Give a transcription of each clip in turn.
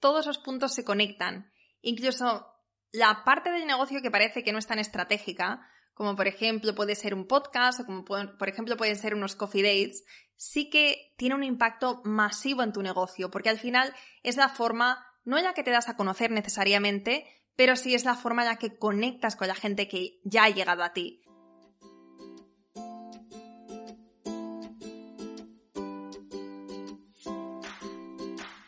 todos los puntos se conectan. Incluso la parte del negocio que parece que no es tan estratégica, como por ejemplo puede ser un podcast o como por ejemplo pueden ser unos coffee dates, sí que tiene un impacto masivo en tu negocio, porque al final es la forma, no en la que te das a conocer necesariamente, pero sí es la forma en la que conectas con la gente que ya ha llegado a ti.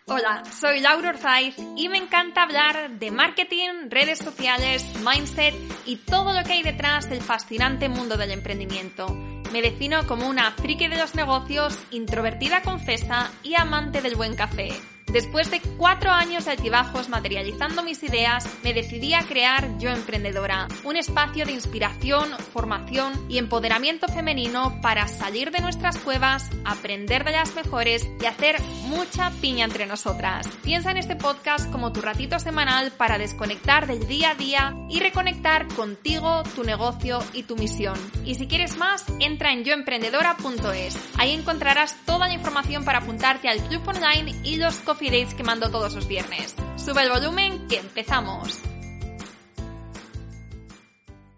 Hola, soy Laura Orzaiz y me encanta hablar de marketing, redes sociales, mindset y todo lo que hay detrás del fascinante mundo del emprendimiento. Me defino como una friki de los negocios, introvertida confesa y amante del buen café. Después de cuatro años de altibajos materializando mis ideas, me decidí a crear Yo Emprendedora, un espacio de inspiración, formación y empoderamiento femenino para salir de nuestras cuevas, aprender de las mejores y hacer mucha piña entre nosotras. Piensa en este podcast como tu ratito semanal para desconectar del día a día y reconectar contigo, tu negocio y tu misión. Y si quieres más, entra en yoemprendedora.es. Ahí encontrarás toda la información para apuntarte al club online y los que mando todos los viernes. Sube el volumen que empezamos.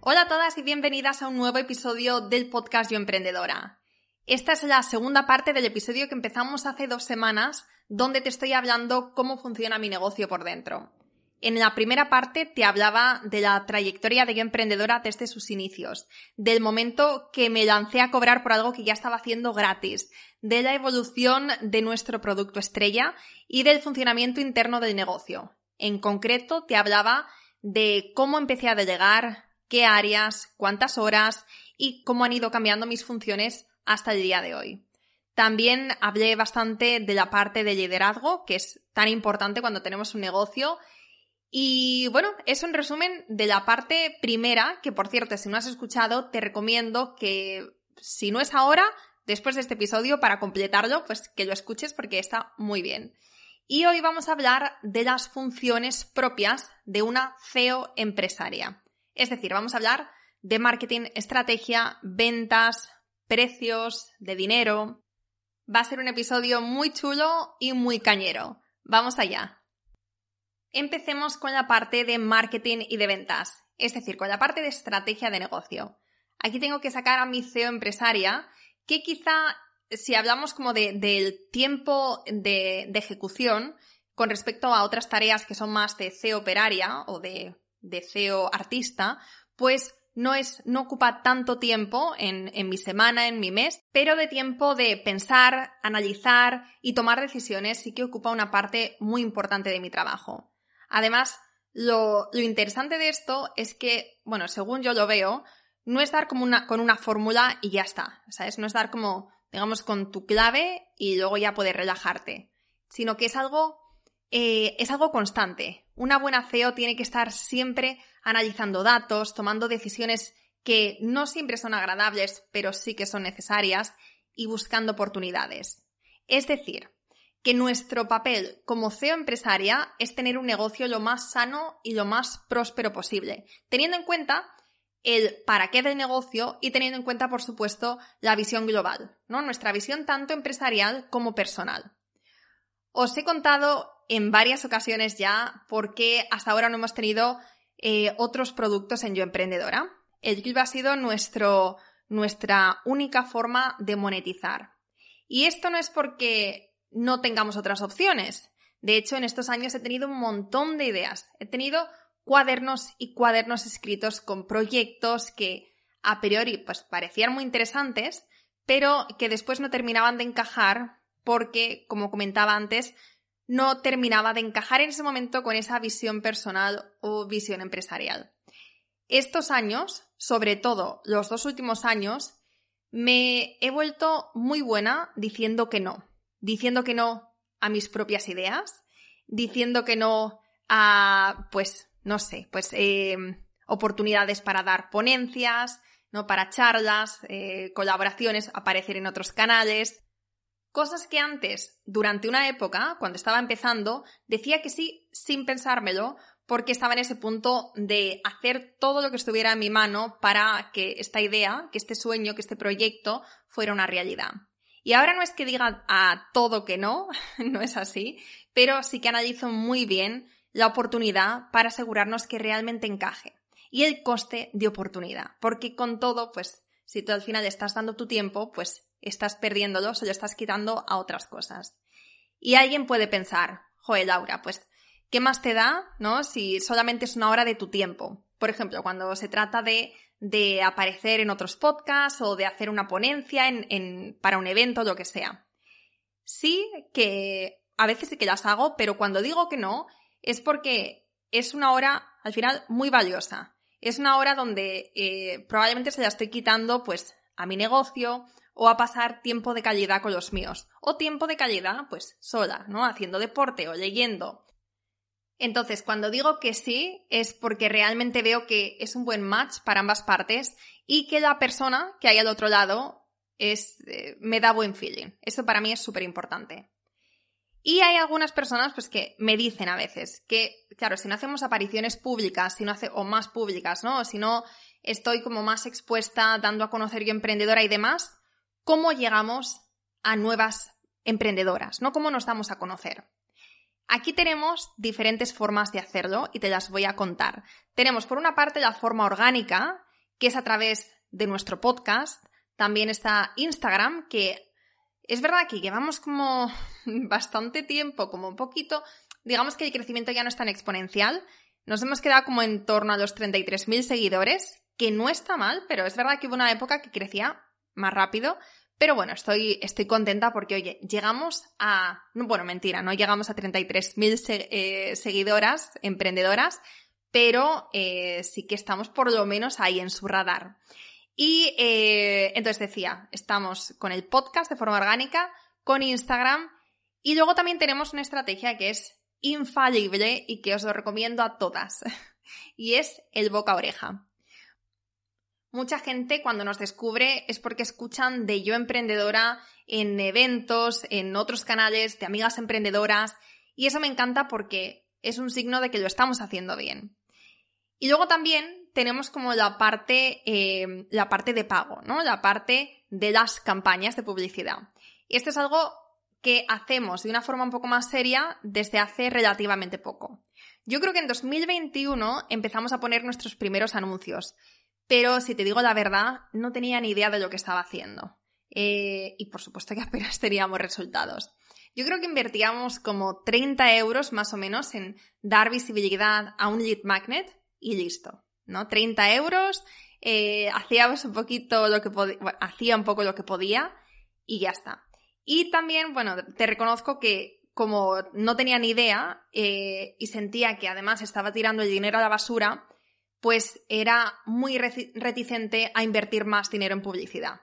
Hola a todas y bienvenidas a un nuevo episodio del podcast Yo Emprendedora. Esta es la segunda parte del episodio que empezamos hace dos semanas, donde te estoy hablando cómo funciona mi negocio por dentro. En la primera parte te hablaba de la trayectoria de Yo Emprendedora desde sus inicios, del momento que me lancé a cobrar por algo que ya estaba haciendo gratis, de la evolución de nuestro producto estrella y del funcionamiento interno del negocio. En concreto, te hablaba de cómo empecé a delegar, qué áreas, cuántas horas y cómo han ido cambiando mis funciones hasta el día de hoy. También hablé bastante de la parte de liderazgo, que es tan importante cuando tenemos un negocio. Y bueno, eso en resumen de la parte primera, que por cierto, si no has escuchado, te recomiendo que si no es ahora, después de este episodio para completarlo, pues que lo escuches porque está muy bien. Y hoy vamos a hablar de las funciones propias de una CEO empresaria. Es decir, vamos a hablar de marketing, estrategia, ventas, precios, de dinero. Va a ser un episodio muy chulo y muy cañero. Vamos allá. Empecemos con la parte de marketing y de ventas, es decir, con la parte de estrategia de negocio. Aquí tengo que sacar a mi CEO empresaria que quizá si hablamos como de, del tiempo de, ejecución con respecto a otras tareas que son más de CEO operaria o de, CEO artista, pues no es, no ocupa tanto tiempo en, en, mi semana, en mi mes, pero de tiempo de pensar, analizar y tomar decisiones sí que ocupa una parte muy importante de mi trabajo. Además, lo, interesante de esto es que, bueno, según yo lo veo, no es dar como una, con una fórmula y ya está, ¿sabes? No es dar como, digamos, con tu clave y luego ya poder relajarte, sino que es algo, eh, es algo constante. Una buena CEO tiene que estar siempre analizando datos, tomando decisiones que no siempre son agradables, pero sí que son necesarias y buscando oportunidades. Es decir, que nuestro papel como CEO empresaria es tener un negocio lo más sano y lo más próspero posible, teniendo en cuenta el para qué del negocio y teniendo en cuenta, por supuesto, la visión global, ¿no? Nuestra visión tanto empresarial como personal. Os he contado en varias ocasiones ya por qué hasta ahora no hemos tenido eh, otros productos en Yo Emprendedora. El YouTube ha sido nuestro, nuestra única forma de monetizar. Y esto no es porque no tengamos otras opciones. De hecho, en estos años he tenido un montón de ideas. He tenido cuadernos y cuadernos escritos con proyectos que a priori pues parecían muy interesantes, pero que después no terminaban de encajar porque, como comentaba antes, no terminaba de encajar en ese momento con esa visión personal o visión empresarial. Estos años, sobre todo los dos últimos años, me he vuelto muy buena diciendo que no, diciendo que no a mis propias ideas, diciendo que no a, pues, no sé, pues eh, oportunidades para dar ponencias, ¿no? Para charlas, eh, colaboraciones, aparecer en otros canales. Cosas que antes, durante una época, cuando estaba empezando, decía que sí sin pensármelo, porque estaba en ese punto de hacer todo lo que estuviera en mi mano para que esta idea, que este sueño, que este proyecto fuera una realidad. Y ahora no es que diga a todo que no, no es así, pero sí que analizo muy bien la oportunidad para asegurarnos que realmente encaje. Y el coste de oportunidad, porque con todo, pues, si tú al final estás dando tu tiempo, pues estás perdiéndolo o lo estás quitando a otras cosas. Y alguien puede pensar, joder, Laura, pues ¿qué más te da, no? Si solamente es una hora de tu tiempo. Por ejemplo, cuando se trata de, de aparecer en otros podcasts o de hacer una ponencia en, para un evento, lo que sea. Sí que a veces sí que las hago, pero cuando digo que no, es porque es una hora, al final, muy valiosa. Es una hora donde eh, probablemente se la estoy quitando, pues, a mi negocio o a pasar tiempo de calidad con los míos. O tiempo de calidad, pues, sola, ¿no? Haciendo deporte o leyendo entonces, cuando digo que sí, es porque realmente veo que es un buen match para ambas partes y que la persona que hay al otro lado eh, me da buen feeling. Eso para mí es súper importante. Y hay algunas personas pues, que me dicen a veces que, claro, si no hacemos apariciones públicas, si no hace, o más públicas, ¿no? O si no estoy como más expuesta dando a conocer yo emprendedora y demás, ¿cómo llegamos a nuevas emprendedoras? ¿No? ¿Cómo nos damos a conocer? Aquí tenemos diferentes formas de hacerlo y te las voy a contar. Tenemos por una parte la forma orgánica, que es a través de nuestro podcast. También está Instagram, que es verdad que llevamos como bastante tiempo, como un poquito, digamos que el crecimiento ya no es tan exponencial. Nos hemos quedado como en torno a los 33.000 seguidores, que no está mal, pero es verdad que hubo una época que crecía más rápido, pero bueno, estoy, estoy contenta porque, oye, llegamos a, bueno, mentira, no llegamos a 33.000 eh, seguidoras, emprendedoras, pero eh, sí que estamos por lo menos ahí en su radar. Y eh, entonces decía, estamos con el podcast de forma orgánica, con Instagram y luego también tenemos una estrategia que es infalible y que os lo recomiendo a todas. y es el boca a oreja. Mucha gente cuando nos descubre es porque escuchan de yo emprendedora en eventos, en otros canales, de amigas emprendedoras, y eso me encanta porque es un signo de que lo estamos haciendo bien. Y luego también tenemos como la parte, eh, la parte de pago, ¿no? La parte de las campañas de publicidad. Y esto es algo que hacemos de una forma un poco más seria desde hace relativamente poco. Yo creo que en 2021 empezamos a poner nuestros primeros anuncios pero si te digo la verdad, no tenía ni idea de lo que estaba haciendo. Eh, y por supuesto que apenas teníamos resultados. Yo creo que invertíamos como 30 euros más o menos en dar visibilidad a un lead magnet y listo, ¿no? 30 euros, eh, hacíamos un poquito lo que podía, hacía un poco lo que podía y ya está. Y también, bueno, te reconozco que como no tenía ni idea eh, y sentía que además estaba tirando el dinero a la basura, pues era muy reticente a invertir más dinero en publicidad.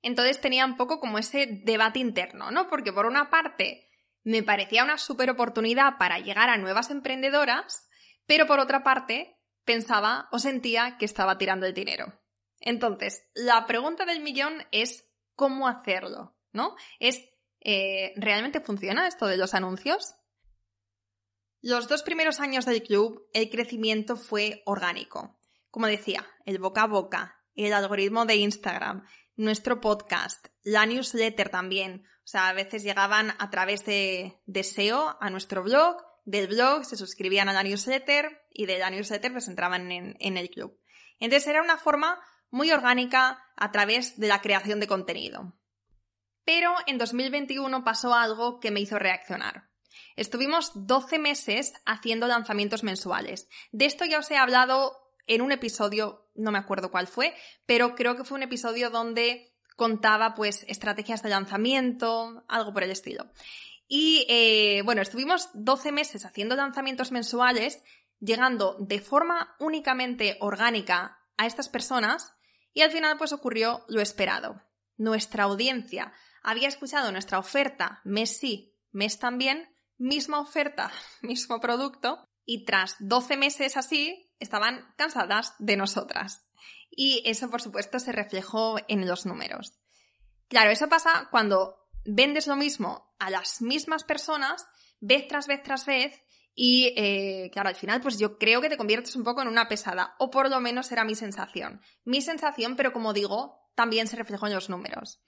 Entonces tenía un poco como ese debate interno, ¿no? Porque por una parte me parecía una súper oportunidad para llegar a nuevas emprendedoras, pero por otra parte pensaba o sentía que estaba tirando el dinero. Entonces, la pregunta del millón es cómo hacerlo, ¿no? Es, eh, ¿realmente funciona esto de los anuncios? Los dos primeros años del club, el crecimiento fue orgánico. Como decía, el boca a boca, el algoritmo de Instagram, nuestro podcast, la newsletter también. O sea, a veces llegaban a través de, SEO a nuestro blog, del blog se suscribían a la newsletter y de la newsletter pues entraban en, en el club. Entonces era una forma muy orgánica a través de la creación de contenido. Pero en 2021 pasó algo que me hizo reaccionar. Estuvimos 12 meses haciendo lanzamientos mensuales. De esto ya os he hablado en un episodio, no me acuerdo cuál fue, pero creo que fue un episodio donde contaba pues estrategias de lanzamiento, algo por el estilo. Y eh, bueno, estuvimos 12 meses haciendo lanzamientos mensuales, llegando de forma únicamente orgánica a estas personas y al final pues ocurrió lo esperado. Nuestra audiencia había escuchado nuestra oferta mes sí, mes también misma oferta, mismo producto, y tras 12 meses así estaban cansadas de nosotras. Y eso, por supuesto, se reflejó en los números. Claro, eso pasa cuando vendes lo mismo a las mismas personas vez tras vez tras vez y eh, claro, al final pues yo creo que te conviertes un poco en una pesada, o por lo menos era mi sensación. Mi sensación, pero como digo, también se reflejó en los números.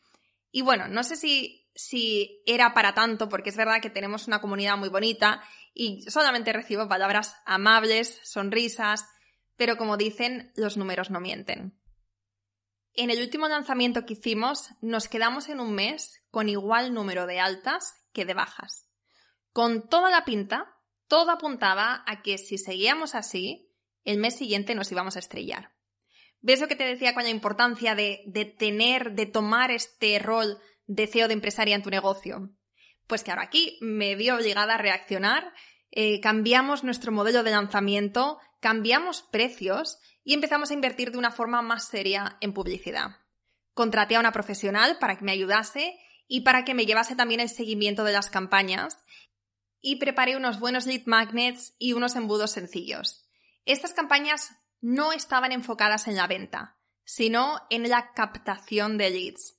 Y bueno, no sé si, si era para tanto, porque es verdad que tenemos una comunidad muy bonita y solamente recibo palabras amables, sonrisas, pero como dicen, los números no mienten. En el último lanzamiento que hicimos, nos quedamos en un mes con igual número de altas que de bajas. Con toda la pinta, todo apuntaba a que si seguíamos así, el mes siguiente nos íbamos a estrellar. ¿Ves lo que te decía con la importancia de, de tener, de tomar este rol de CEO de empresaria en tu negocio? Pues claro, aquí me vi obligada a reaccionar, eh, cambiamos nuestro modelo de lanzamiento, cambiamos precios y empezamos a invertir de una forma más seria en publicidad. Contraté a una profesional para que me ayudase y para que me llevase también el seguimiento de las campañas y preparé unos buenos lead magnets y unos embudos sencillos. Estas campañas no estaban enfocadas en la venta, sino en la captación de leads.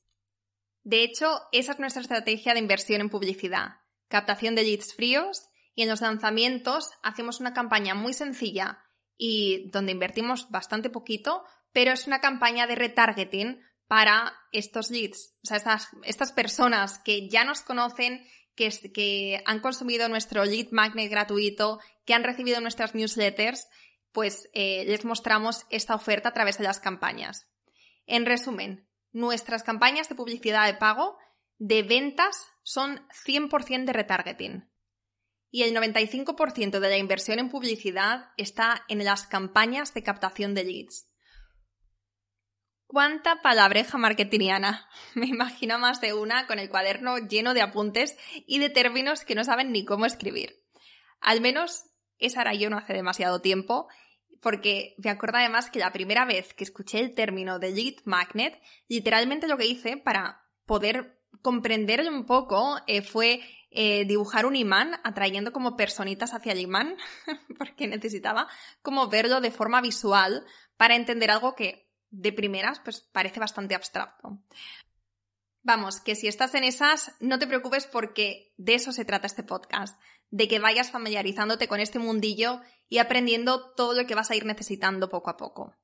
De hecho, esa es nuestra estrategia de inversión en publicidad. Captación de leads fríos y en los lanzamientos hacemos una campaña muy sencilla y donde invertimos bastante poquito, pero es una campaña de retargeting para estos leads, o sea, estas, personas que ya nos conocen, que, que han consumido nuestro lead magnet gratuito, que han recibido nuestras newsletters, pues eh, les mostramos esta oferta a través de las campañas. En resumen, nuestras campañas de publicidad de pago de ventas son 100% de retargeting. Y el 95% de la inversión en publicidad está en las campañas de captación de leads. ¿Cuánta palabreja marketingiana? Me imagino más de una con el cuaderno lleno de apuntes y de términos que no saben ni cómo escribir. Al menos esa era yo no hace demasiado tiempo, porque me acuerdo además que la primera vez que escuché el término de lead magnet, literalmente lo que hice para poder comprenderlo un poco eh, fue eh, dibujar un imán atrayendo como personitas hacia el imán, porque necesitaba como verlo de forma visual para entender algo que de primeras, pues parece bastante abstracto. Vamos, que si estás en esas, no te preocupes porque de eso se trata este podcast, de que vayas familiarizándote con este mundillo y aprendiendo todo lo que vas a ir necesitando poco a poco.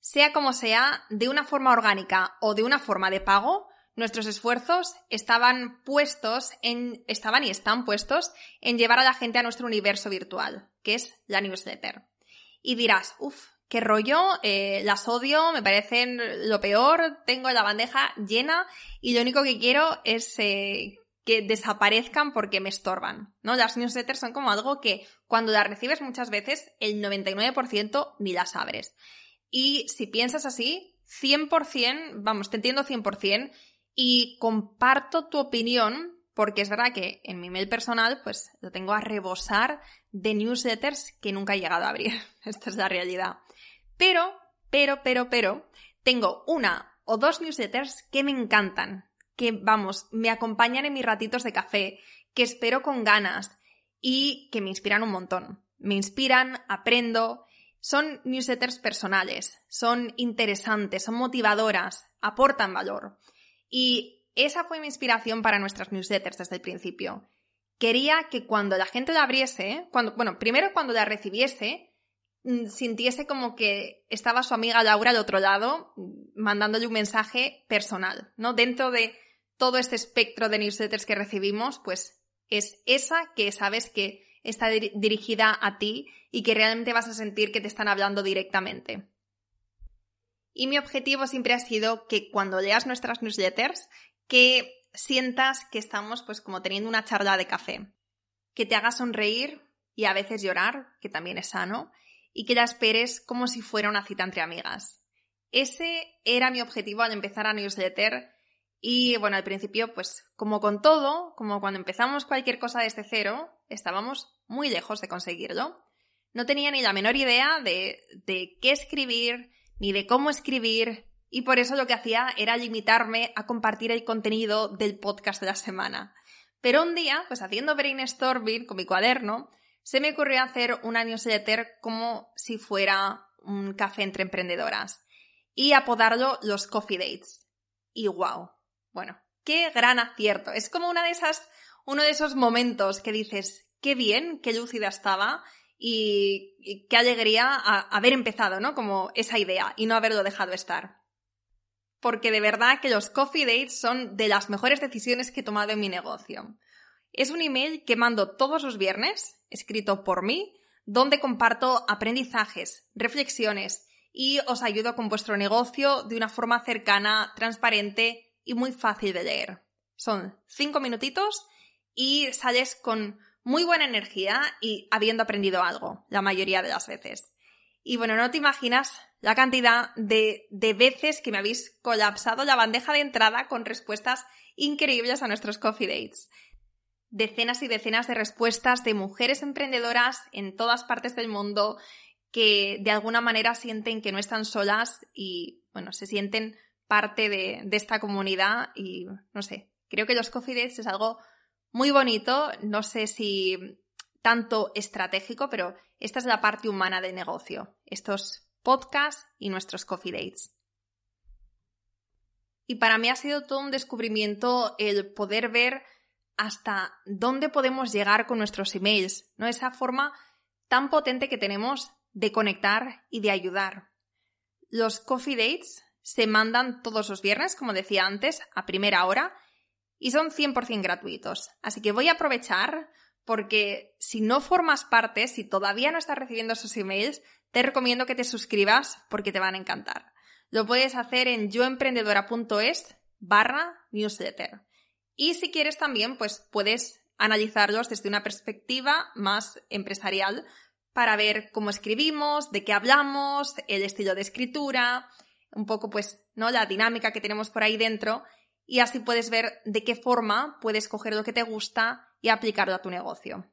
Sea como sea, de una forma orgánica o de una forma de pago, nuestros esfuerzos estaban puestos en, estaban y están puestos en llevar a la gente a nuestro universo virtual, que es la newsletter. Y dirás, uff, qué rollo, eh, las odio, me parecen lo peor, tengo la bandeja llena y lo único que quiero es eh, que desaparezcan porque me estorban, ¿no? Las newsletters son como algo que cuando las recibes muchas veces el 99% ni las abres. Y si piensas así, 100%, vamos, te entiendo 100% y comparto tu opinión porque es verdad que en mi mail personal pues lo tengo a rebosar de newsletters que nunca he llegado a abrir. Esta es la realidad. Pero, pero, pero, pero, tengo una o dos newsletters que me encantan, que, vamos, me acompañan en mis ratitos de café, que espero con ganas y que me inspiran un montón. Me inspiran, aprendo, son newsletters personales, son interesantes, son motivadoras, aportan valor. Y esa fue mi inspiración para nuestras newsletters desde el principio. Quería que cuando la gente la abriese, cuando, bueno, primero cuando la recibiese, Mm, sintiese como que estaba su amiga Laura al otro lado mm, mandándole un mensaje personal, ¿no? Dentro de todo este espectro de newsletters que recibimos, pues es esa que sabes que está dirigida a ti y que realmente vas a sentir que te están hablando directamente. Y mi objetivo siempre ha sido que cuando leas nuestras newsletters, que sientas que estamos pues como teniendo una charla de café, que te haga sonreír y a veces llorar, que también es sano, y que la esperes como si fuera una cita entre amigas. Ese era mi objetivo al empezar a newsletter y bueno, al principio pues como con todo, como cuando empezamos cualquier cosa desde cero, estábamos muy lejos de conseguirlo. No tenía ni la menor idea de, de qué escribir, ni de cómo escribir, y por eso lo que hacía era limitarme a compartir el contenido del podcast de la semana. Pero un día, pues haciendo brainstorming con mi cuaderno, se me ocurrió hacer una newsletter como si fuera un café entre emprendedoras y apodarlo los Coffee Dates. Y wow, bueno, qué gran acierto. Es como una de esas, uno de esos momentos que dices, qué bien, qué lúcida estaba y, qué alegría haber empezado, ¿no? Como esa idea y no haberlo dejado estar. Porque de verdad que los coffee dates son de las mejores decisiones que he tomado en mi negocio. Es un email que mando todos los viernes, escrito por mí, donde comparto aprendizajes, reflexiones y os ayudo con vuestro negocio de una forma cercana, transparente y muy fácil de leer. Son cinco minutitos y sales con muy buena energía y habiendo aprendido algo, la mayoría de las veces. Y bueno, no te imaginas la cantidad de, de, veces que me habéis colapsado la bandeja de entrada con respuestas increíbles a nuestros coffee dates. Decenas y decenas de respuestas de mujeres emprendedoras en todas partes del mundo que de alguna manera sienten que no están solas y, bueno, se sienten parte de, esta comunidad y, no sé, creo que los coffee dates es algo muy bonito, no sé si tanto estratégico, pero esta es la parte humana del negocio, estos podcasts y nuestros coffee dates. Y para mí ha sido todo un descubrimiento el poder ver hasta dónde podemos llegar con nuestros emails, ¿no? Esa forma tan potente que tenemos de conectar y de ayudar. Los coffee dates se mandan todos los viernes, como decía antes, a primera hora y son 100% gratuitos. Así que voy a aprovechar porque si no formas parte, si todavía no estás recibiendo esos emails, te recomiendo que te suscribas porque te van a encantar. Lo puedes hacer en yoemprendedora.es barra newsletter. Y si quieres también, pues puedes analizarlos desde una perspectiva más empresarial para ver cómo escribimos, de qué hablamos, el estilo de escritura, un poco pues, ¿no? La dinámica que tenemos por ahí dentro y así puedes ver de qué forma puedes coger lo que te gusta y aplicarlo a tu negocio.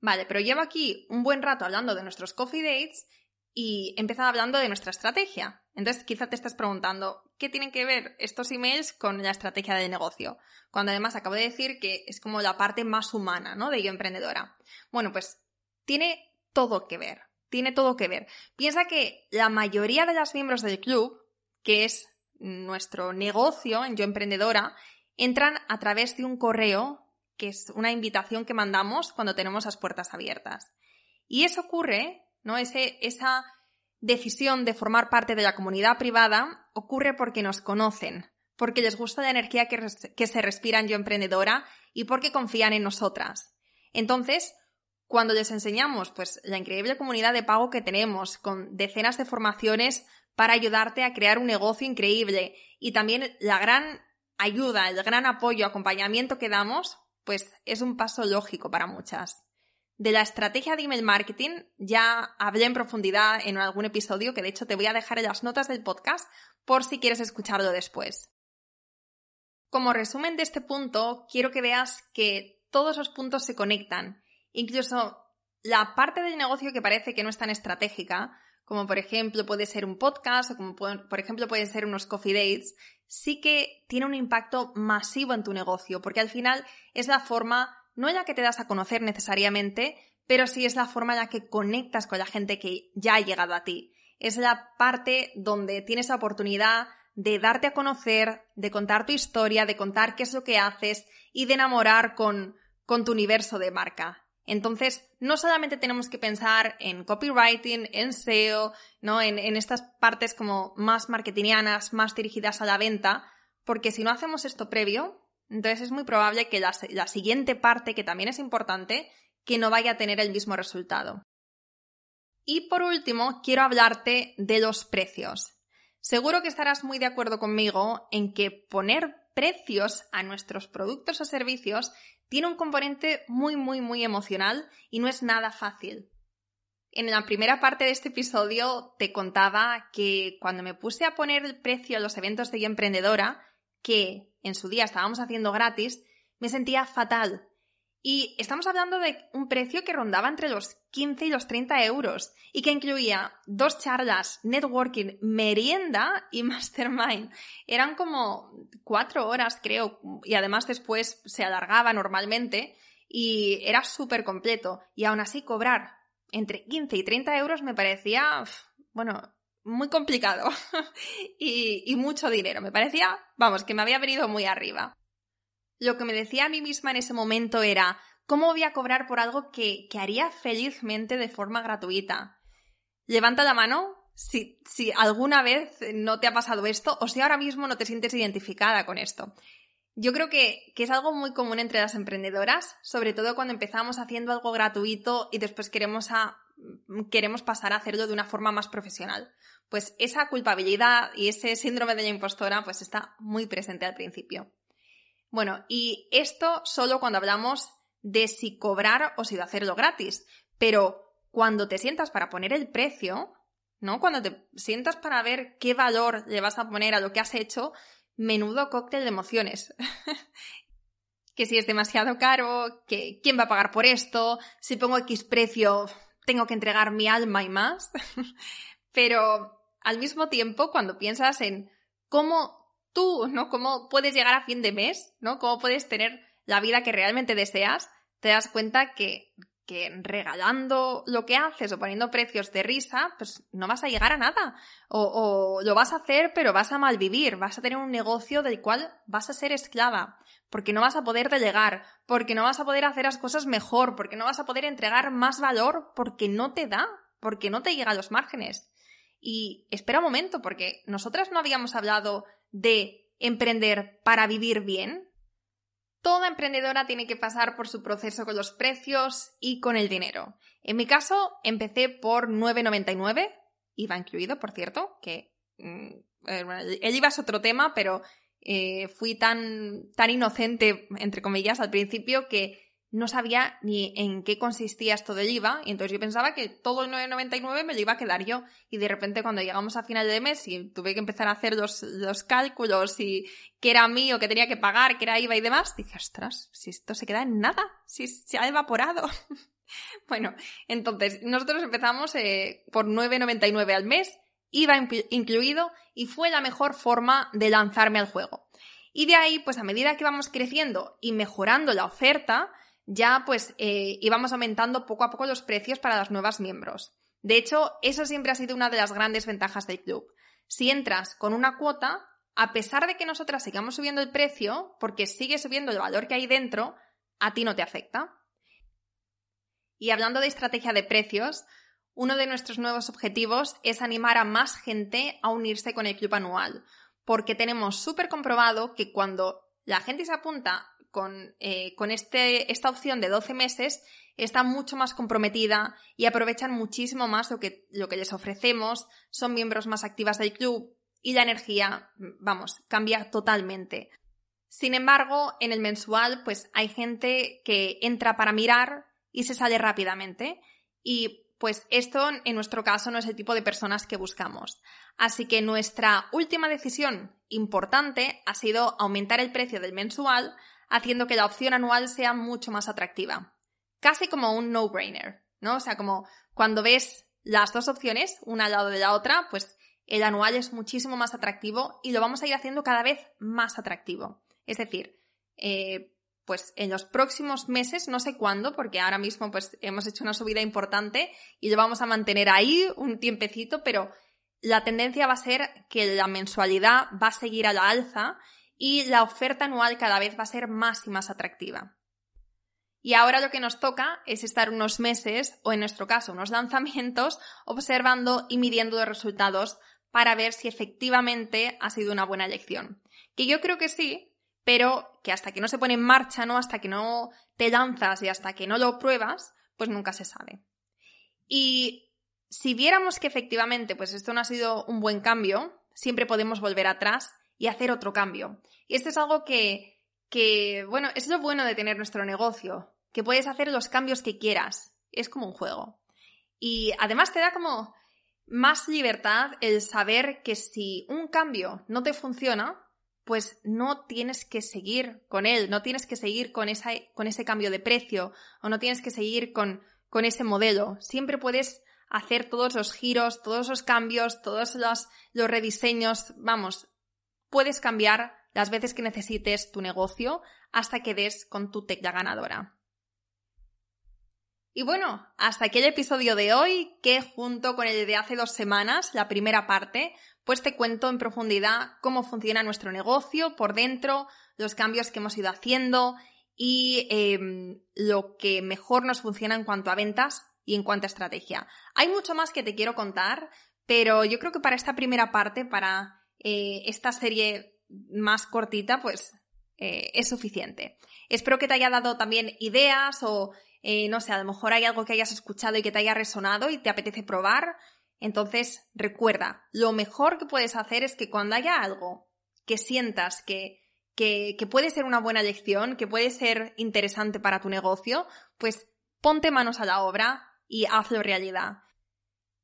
Vale, pero llevo aquí un buen rato hablando de nuestros coffee dates y he hablando de nuestra estrategia. Entonces quizá te estás preguntando, ¿qué tienen que ver estos emails con la estrategia de negocio? Cuando además acabo de decir que es como la parte más humana, ¿no? De yo emprendedora. Bueno, pues tiene todo que ver. Tiene todo que ver. Piensa que la mayoría de los miembros del club, que es nuestro negocio en Yo Emprendedora entran a través de un correo que es una invitación que mandamos cuando tenemos las puertas abiertas. Y eso ocurre, ¿no? Esa decisión de formar parte de la comunidad privada ocurre porque nos conocen, porque les gusta la energía que, que se respira en Yo Emprendedora y porque confían en nosotras. Entonces, cuando les enseñamos pues la increíble comunidad de pago que tenemos con decenas de formaciones para ayudarte a crear un negocio increíble y también la gran ayuda, el gran apoyo, acompañamiento que damos, pues es un paso lógico para muchas. De la estrategia de email marketing ya hablé en profundidad en algún episodio que de hecho te voy a dejar en las notas del podcast por si quieres escucharlo después. Como resumen de este punto, quiero que veas que todos los puntos se conectan. Incluso la parte del negocio que parece que no es tan estratégica, como por ejemplo puede ser un podcast o como por ejemplo pueden ser unos coffee dates, sí que tiene un impacto masivo en tu negocio, porque al final es la forma, no en la que te das a conocer necesariamente, pero sí es la forma en la que conectas con la gente que ya ha llegado a ti. Es la parte donde tienes la oportunidad de darte a conocer, de contar tu historia, de contar qué es lo que haces y de enamorar con, con tu universo de marca. Entonces, no solamente tenemos que pensar en copywriting, en SEO, ¿no? En, estas partes como más marketingianas, más dirigidas a la venta, porque si no hacemos esto previo, entonces es muy probable que la, la siguiente parte, que también es importante, que no vaya a tener el mismo resultado. Y por último, quiero hablarte de los precios. Seguro que estarás muy de acuerdo conmigo en que poner precios a nuestros productos o servicios tiene un componente muy, muy, muy emocional y no es nada fácil. En la primera parte de este episodio te contaba que cuando me puse a poner el precio a los eventos de Yo Emprendedora, que en su día estábamos haciendo gratis, me sentía fatal. Y estamos hablando de un precio que rondaba entre los 15 y los 30 euros y que incluía dos charlas, networking, merienda y mastermind. Eran como cuatro horas, creo, y además después se alargaba normalmente. y era súper completo. Y aún así cobrar entre 15 y 30 euros me parecía, bueno, muy complicado y, mucho dinero. Me parecía, vamos, que me había venido muy arriba. Lo que me decía a mí misma en ese momento era, ¿cómo voy a cobrar por algo que, que haría felizmente de forma gratuita? Levanta la mano si, si alguna vez no te ha pasado esto o si ahora mismo no te sientes identificada con esto. Yo creo que, que, es algo muy común entre las emprendedoras, sobre todo cuando empezamos haciendo algo gratuito y después queremos, queremos pasar a hacerlo de una forma más profesional. Pues esa culpabilidad y ese síndrome de la impostora pues está muy presente al principio. Bueno, y esto solo cuando hablamos de si cobrar o si hacerlo gratis, pero cuando te sientas para poner el precio, ¿no? Cuando te sientas para ver qué valor le vas a poner a lo que has hecho, menudo cóctel de emociones. que si es demasiado caro, que quién va a pagar por esto, si pongo X precio, tengo que entregar mi alma y más. Pero al mismo tiempo, cuando piensas en cómo tú, ¿no? Cómo puedes llegar a fin de mes, ¿no? Cómo puedes tener la vida que realmente deseas, te das cuenta que, que regalando lo que haces o poniendo precios de risa, pues no vas a llegar a nada. O, lo vas a hacer, pero vas a malvivir, vas a tener un negocio del cual vas a ser esclava, porque no vas a poder delegar, porque no vas a poder hacer las cosas mejor, porque no vas a poder entregar más valor, porque no te da, porque no te llega a los márgenes. Y espera un momento, porque nosotras no habíamos hablado de emprender para vivir bien, Toda emprendedora tiene que pasar por su proceso con los precios y con el dinero. En mi caso, empecé por 9,99, IVA incluido, por cierto, que mm, eh, el IVA es otro tema, pero eh, fui tan, tan inocente, entre comillas, al principio que no sabía ni en qué consistía esto del IVA, y entonces yo pensaba que todo el 9,99 me lo iba a quedar yo. Y de repente cuando llegamos a final de mes y tuve que empezar a hacer los, los cálculos y qué era mío, qué tenía que pagar, qué era IVA y demás, dije, ostras, si esto se queda en nada, si se ha evaporado. bueno, entonces nosotros empezamos eh, por 9,99 al mes, IVA incluido, y fue la mejor forma de lanzarme al juego. Y de ahí, pues a medida que vamos creciendo y mejorando la oferta, ya pues eh, íbamos aumentando poco a poco los precios para los nuevos miembros. De hecho, eso siempre ha sido una de las grandes ventajas del club. Si entras con una cuota, a pesar de que nosotras sigamos subiendo el precio, porque sigue subiendo el valor que hay dentro, a ti no te afecta. Y hablando de estrategia de precios, uno de nuestros nuevos objetivos es animar a más gente a unirse con el club anual, porque tenemos súper comprobado que cuando la gente se apunta con, eh, con este, esta opción de 12 meses está mucho más comprometida y aprovechan muchísimo más lo que, lo que les ofrecemos, son miembros más activas del club y la energía, vamos, cambia totalmente. Sin embargo, en el mensual, pues hay gente que entra para mirar y se sale rápidamente. Y pues esto, en nuestro caso, no es el tipo de personas que buscamos. Así que nuestra última decisión importante ha sido aumentar el precio del mensual haciendo que la opción anual sea mucho más atractiva. Casi como un no-brainer, ¿no? O sea, como cuando ves las dos opciones, una al lado de la otra, pues el anual es muchísimo más atractivo y lo vamos a ir haciendo cada vez más atractivo. Es decir, eh, pues en los próximos meses, no sé cuándo, porque ahora mismo pues hemos hecho una subida importante y lo vamos a mantener ahí un tiempecito, pero la tendencia va a ser que la mensualidad va a seguir a la alza y la oferta anual cada vez va a ser más y más atractiva. Y ahora lo que nos toca es estar unos meses, o en nuestro caso unos lanzamientos, observando y midiendo los resultados para ver si efectivamente ha sido una buena elección. Que yo creo que sí, pero que hasta que no se pone en marcha, ¿no? Hasta que no te lanzas y hasta que no lo pruebas, pues nunca se sabe. Y si viéramos que efectivamente, pues esto no ha sido un buen cambio, siempre podemos volver atrás y hacer otro cambio. Y esto es algo que, que, bueno, es lo bueno de tener nuestro negocio, que puedes hacer los cambios que quieras. Es como un juego. Y además te da como más libertad el saber que si un cambio no te funciona, pues no tienes que seguir con él, no tienes que seguir con, esa, con ese cambio de precio o no tienes que seguir con, con ese modelo. Siempre puedes hacer todos los giros, todos los cambios, todos los, los rediseños, vamos, puedes cambiar las veces que necesites tu negocio hasta que des con tu tecla ganadora. Y bueno, hasta aquí el episodio de hoy, que junto con el de hace dos semanas, la primera parte, pues te cuento en profundidad cómo funciona nuestro negocio por dentro, los cambios que hemos ido haciendo y em, lo que mejor nos funciona en cuanto a ventas y en cuanto a estrategia. Hay mucho más que te quiero contar, pero yo creo que para esta primera parte, para eh, esta serie más cortita, pues eh, es suficiente. Espero que te haya dado también ideas o eh, no sé, a lo mejor hay algo que hayas escuchado y que te haya resonado y te apetece probar. Entonces, recuerda, lo mejor que puedes hacer es que cuando haya algo que sientas que, que, que puede ser una buena lección, que puede ser interesante para tu negocio, pues ponte manos a la obra y hazlo realidad.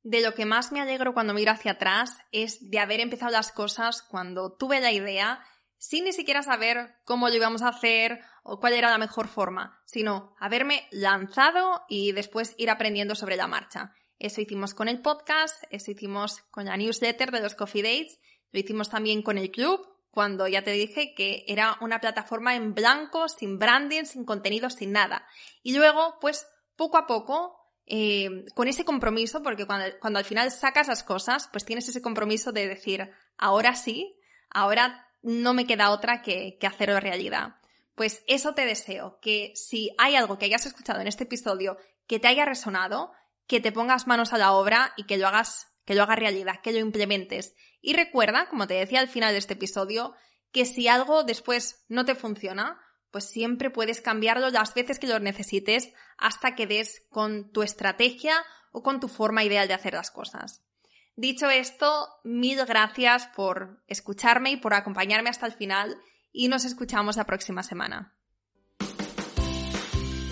De lo que más me alegro cuando miro hacia atrás es de haber empezado las cosas cuando tuve la idea sin ni siquiera saber cómo lo íbamos a hacer o cuál era la mejor forma, sino haberme lanzado y después ir aprendiendo sobre la marcha. Eso hicimos con el podcast, eso hicimos con la newsletter de los Coffee Dates, lo hicimos también con el club, cuando ya te dije que era una plataforma en blanco, sin branding, sin contenido, sin nada. Y luego, pues, poco a poco, eh, con ese compromiso, porque cuando, cuando al final sacas las cosas, pues tienes ese compromiso de decir, ahora sí, ahora no me queda otra que, que hacerlo realidad. Pues eso te deseo, que si hay algo que hayas escuchado en este episodio que te haya resonado, que te pongas manos a la obra y que lo hagas, que lo hagas realidad, que lo implementes. Y recuerda, como te decía al final de este episodio, que si algo después no te funciona, pues siempre puedes cambiarlo las veces que lo necesites hasta que des con tu estrategia o con tu forma ideal de hacer las cosas. Dicho esto, mil gracias por escucharme y por acompañarme hasta el final y nos escuchamos la próxima semana.